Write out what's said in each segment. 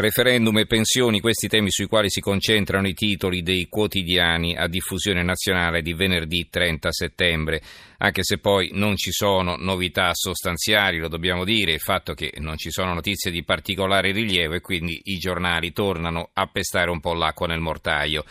Referendum e pensioni, questi temi sui quali si concentrano i titoli dei quotidiani a diffusione nazionale di venerdì 30 settembre, anche se poi non ci sono novità sostanziali, lo dobbiamo dire, il fatto che non ci sono notizie di particolare rilievo e quindi i giornali tornano a pestare un po' l'acqua nel mortaio.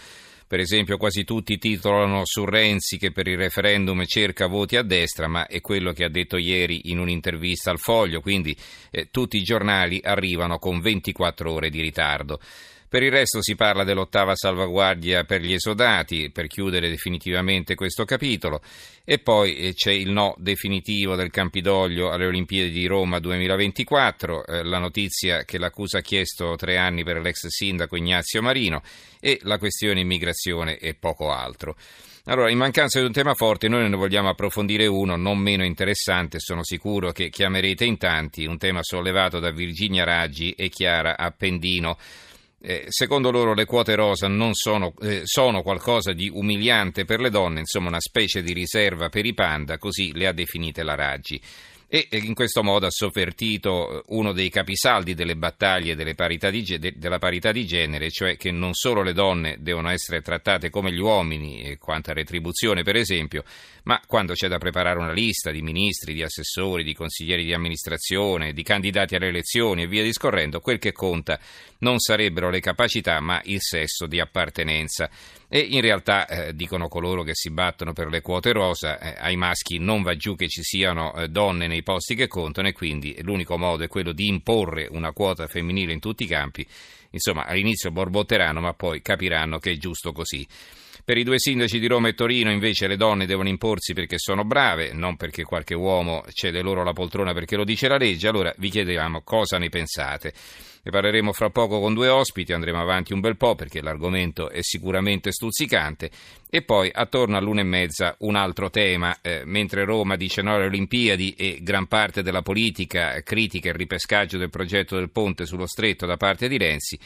Per esempio quasi tutti titolano su Renzi che per il referendum cerca voti a destra, ma è quello che ha detto ieri in un'intervista al Foglio, quindi eh, tutti i giornali arrivano con 24 ore di ritardo. Per il resto si parla dell'ottava salvaguardia per gli esodati, per chiudere definitivamente questo capitolo, e poi eh, c'è il no definitivo del Campidoglio alle Olimpiadi di Roma 2024, eh, la notizia che l'accusa ha chiesto tre anni per l'ex sindaco Ignazio Marino e la questione immigrazione e poco altro. Allora, in mancanza di un tema forte, noi ne vogliamo approfondire uno non meno interessante, sono sicuro che chiamerete in tanti, un tema sollevato da Virginia Raggi e Chiara Appendino. Eh, secondo loro le quote rosa sono, eh, sono, qualcosa di umiliante per le donne, insomma una specie di riserva per i panda, così le ha definite la Raggi e in questo modo ha sovvertito uno dei capisaldi delle battaglie delle parità di, de, della parità di genere, cioè che non solo le donne devono essere trattate come gli uomini, quanto a retribuzione per esempio, ma quando c'è da preparare una lista di ministri, di assessori, di consiglieri di amministrazione, di candidati alle elezioni e via discorrendo, quel che conta non sarebbero le capacità ma il sesso di appartenenza. E in realtà, eh, dicono coloro che si battono per le quote rosa, eh, ai maschi non va giù che ci siano eh, donne nei posti che contano e quindi l'unico modo è quello di imporre una quota femminile in tutti i campi. Insomma, all'inizio borbotteranno, ma poi capiranno che è giusto così. Per i due sindaci di Roma e Torino invece le donne devono imporsi perché sono brave, non perché qualche uomo cede loro la poltrona perché lo dice la legge. Allora vi chiediamo cosa ne pensate. Ne parleremo fra poco con due ospiti, andremo avanti un bel po' perché l'argomento è sicuramente stuzzicante e poi attorno all'una e mezza un altro tema, eh, mentre Roma dice no alle Olimpiadi e gran parte della politica critica il ripescaggio del progetto del ponte sullo stretto da parte di Renzi.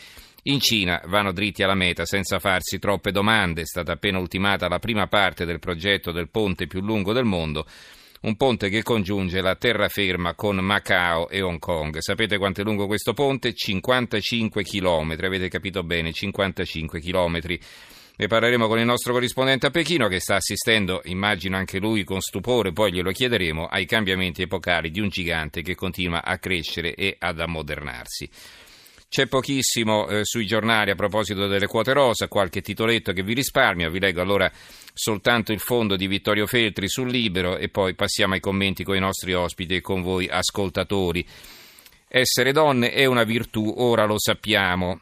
In Cina vanno dritti alla meta senza farsi troppe domande. È stata appena ultimata la prima parte del progetto del ponte più lungo del mondo, un ponte che congiunge la terraferma con Macao e Hong Kong. Sapete quanto è lungo questo ponte? 55 chilometri, avete capito bene, 55 chilometri. Ne parleremo con il nostro corrispondente a Pechino che sta assistendo, immagino anche lui con stupore, poi glielo chiederemo, ai cambiamenti epocali di un gigante che continua a crescere e ad ammodernarsi. C'è pochissimo eh, sui giornali a proposito delle quote rosa, qualche titoletto che vi risparmio, vi leggo allora soltanto il fondo di Vittorio Feltri sul Libero e poi passiamo ai commenti con i nostri ospiti e con voi ascoltatori. Essere donne è una virtù, ora lo sappiamo.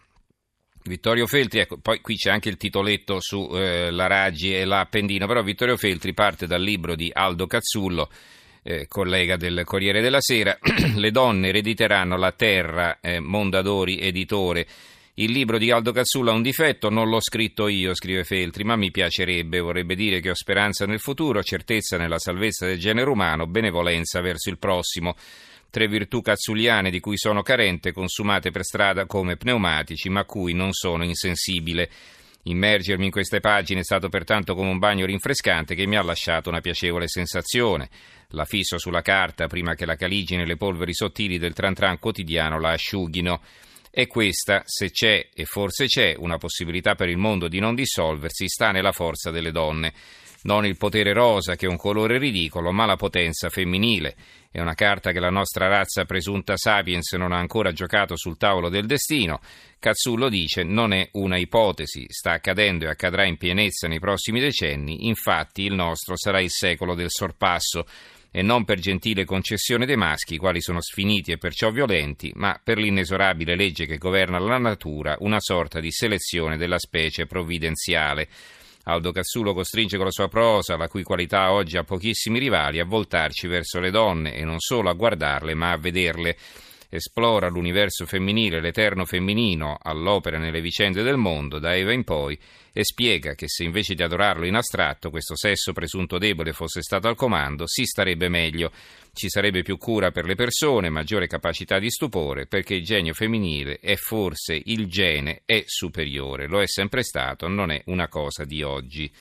Vittorio Feltri, ecco, poi qui c'è anche il titoletto su eh, Raggi e l'Appendino, però Vittorio Feltri parte dal libro di Aldo Cazzullo eh, collega del Corriere della Sera, Le donne erediteranno la terra, eh, Mondadori editore. Il libro di Aldo Cazzulla ha un difetto, non l'ho scritto io, scrive Feltri, ma mi piacerebbe, vorrebbe dire che ho speranza nel futuro, certezza nella salvezza del genere umano, benevolenza verso il prossimo. Tre virtù cazzuliane di cui sono carente, consumate per strada come pneumatici, ma cui non sono insensibile. Immergermi in queste pagine è stato pertanto come un bagno rinfrescante che mi ha lasciato una piacevole sensazione. La fisso sulla carta prima che la caligine e le polveri sottili del tran tran quotidiano la asciughino. E questa, se c'è, e forse c'è, una possibilità per il mondo di non dissolversi, sta nella forza delle donne. Non il potere rosa, che è un colore ridicolo, ma la potenza femminile. È una carta che la nostra razza presunta sapiens non ha ancora giocato sul tavolo del destino. Cazzullo dice non è una ipotesi, sta accadendo e accadrà in pienezza nei prossimi decenni, infatti il nostro sarà il secolo del sorpasso e non per gentile concessione dei maschi, quali sono sfiniti e perciò violenti, ma per l'inesorabile legge che governa la natura, una sorta di selezione della specie provvidenziale. Aldo Cassulo costringe con la sua prosa, la cui qualità oggi ha pochissimi rivali, a voltarci verso le donne e non solo a guardarle, ma a vederle. Esplora l'universo femminile, l'eterno femminino all'opera nelle vicende del mondo, da Eva in poi, e spiega che se invece di adorarlo in astratto questo sesso presunto debole fosse stato al comando, si starebbe meglio. Ci sarebbe più cura per le persone, maggiore capacità di stupore, perché il genio femminile è forse il gene è superiore, lo è sempre stato, non è una cosa di oggi.